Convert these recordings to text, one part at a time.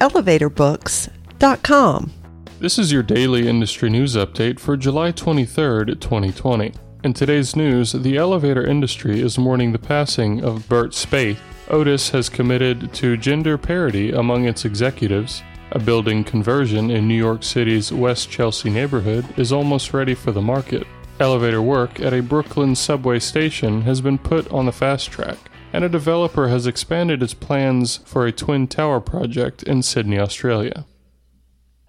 elevatorbooks.com. This is your daily industry news update for July 23rd, 2020. In today's news, the elevator industry is mourning the passing of Burt Spaethe. Otis has committed to gender parity among its executives. A building conversion in New York City's West Chelsea neighborhood is almost ready for the market. Elevator work at a Brooklyn subway station has been put on the fast track and a developer has expanded its plans for a twin tower project in Sydney, Australia.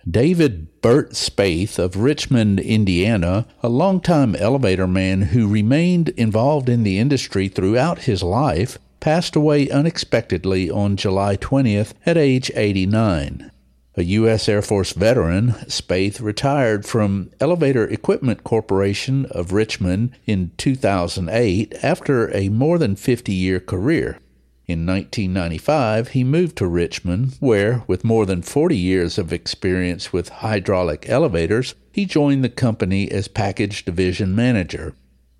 David Burt Spaethe of Richmond, Indiana, a longtime elevator man who remained involved in the industry throughout his life, passed away unexpectedly on July 20th at age 89. A U.S. Air Force veteran, Spaethe retired from Elevator Equipment Corporation of Richmond in 2008 after a more than 50 year career. In 1995, he moved to Richmond, where, with more than 40 years of experience with hydraulic elevators, he joined the company as package division manager.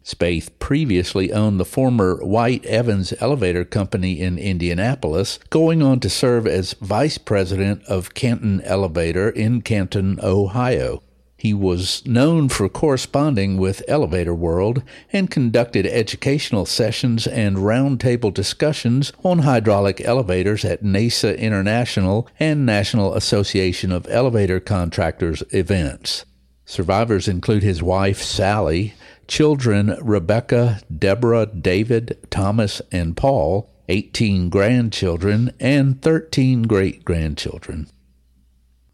Spaethe previously owned the former White Evans Elevator Company in Indianapolis, going on to serve as vice president of Canton Elevator in Canton, Ohio. He was known for corresponding with Elevator World and conducted educational sessions and roundtable discussions on hydraulic elevators at NAESA International and National Association of Elevator Contractors events. Survivors include his wife, Sally, children Rebekah, Deborah, David, Thomas, and Paul, 18 grandchildren, and 13 great grandchildren.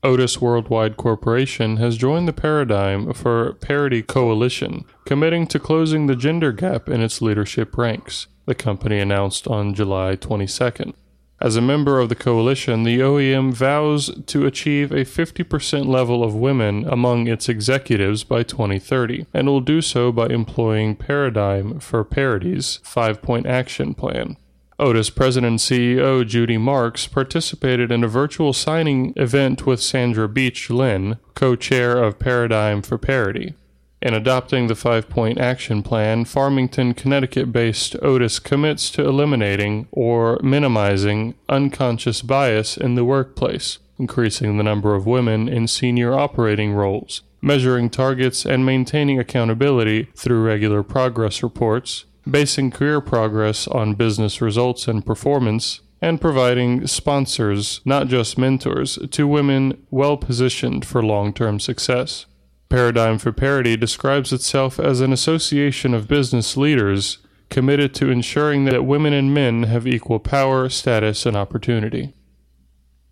Otis Worldwide Corporation has joined the Paradigm for Parity Coalition, committing to closing the gender gap in its leadership ranks, the company announced on July 22nd. As a member of the coalition, the OEM vows to achieve a 50% level of women among its executives by 2030, and will do so by employing Paradigm for Parity's five point action plan. Otis President and CEO Judy Marks participated in a virtual signing event with Sandra Beach Lin, co chair of Paradigm for Parity. In adopting the five point action plan, Farmington, Connecticut based Otis commits to eliminating or minimizing unconscious bias in the workplace, increasing the number of women in senior operating roles, measuring targets and maintaining accountability through regular progress reports, basing career progress on business results and performance, and providing sponsors, not just mentors, to women well positioned for long term success. Paradigm for Parity describes itself as an association of business leaders committed to ensuring that women and men have equal power, status, and opportunity.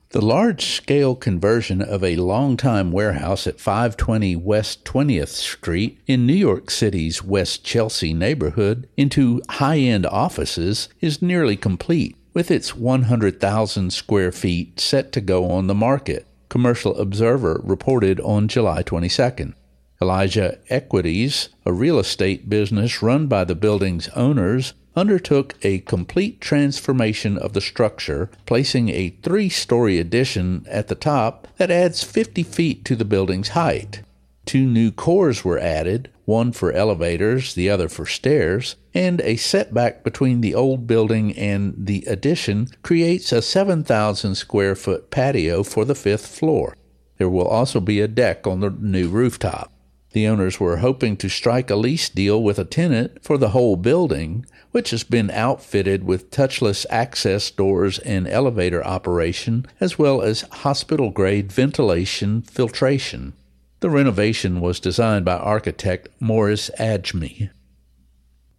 The large scale conversion of a longtime warehouse at 520 West 20th Street in New York City's West Chelsea neighborhood into high end offices is nearly complete, with its 100,000 square feet set to go on the market. Commercial Observer reported on July 22nd. Elijah Equities, a real estate business run by the building's owners, undertook a complete transformation of the structure, placing a three story addition at the top that adds 50 feet to the building's height. Two new cores were added, one for elevators, the other for stairs, and a setback between the old building and the addition creates a 7,000 square foot patio for the fifth floor. There will also be a deck on the new rooftop. The owners were hoping to strike a lease deal with a tenant for the whole building, which has been outfitted with touchless access doors and elevator operation, as well as hospital grade ventilation filtration. The renovation was designed by architect Morris Adjmi.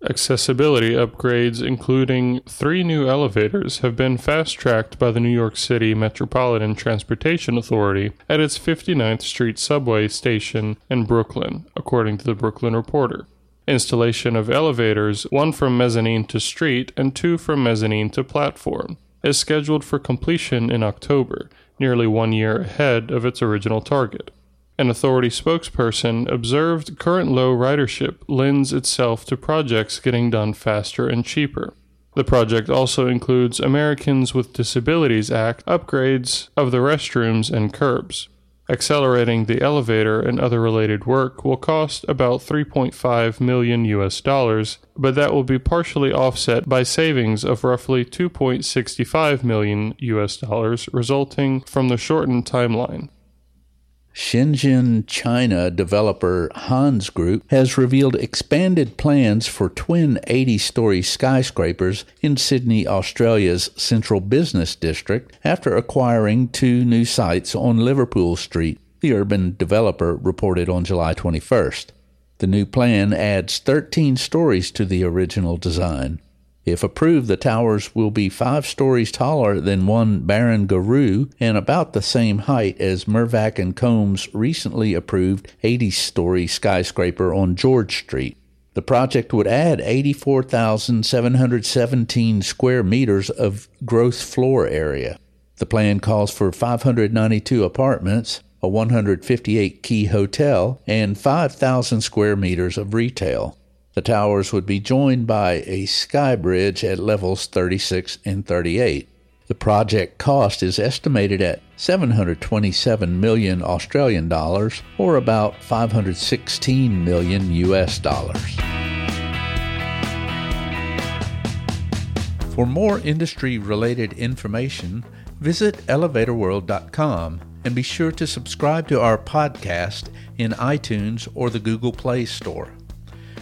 Accessibility upgrades, including three new elevators, have been fast tracked by the New York City Metropolitan Transportation Authority at its 59th Street subway station in Brooklyn, according to the Brooklyn Reporter. Installation of elevators, one from mezzanine to street and two from mezzanine to platform, is scheduled for completion in October, nearly one year ahead of its original target. An authority spokesperson observed current low ridership lends itself to projects getting done faster and cheaper. The project also includes Americans with Disabilities Act upgrades of the restrooms and curbs. Accelerating the elevator and other related work will cost about 3.5 million US dollars, but that will be partially offset by savings of roughly 2.65 million US dollars resulting from the shortened timeline. Shenzhen, China developer Hans Group has revealed expanded plans for twin 80 story skyscrapers in Sydney, Australia's central business district after acquiring two new sites on Liverpool Street, the urban developer reported on July 21st. The new plan adds 13 stories to the original design. If approved, the towers will be five stories taller than one Barangaroo and about the same height as Mirvac and Coombes' recently approved 80 story skyscraper on George Street. The project would add 84,717 square meters of gross floor area. The plan calls for 592 apartments, a 158 key hotel, and 5,000 square meters of retail. The towers would be joined by a sky bridge at levels 36 and 38. The project cost is estimated at 727 million Australian dollars or about 516 million US dollars. For more industry related information, visit elevatorworld.com and be sure to subscribe to our podcast in iTunes or the Google Play Store.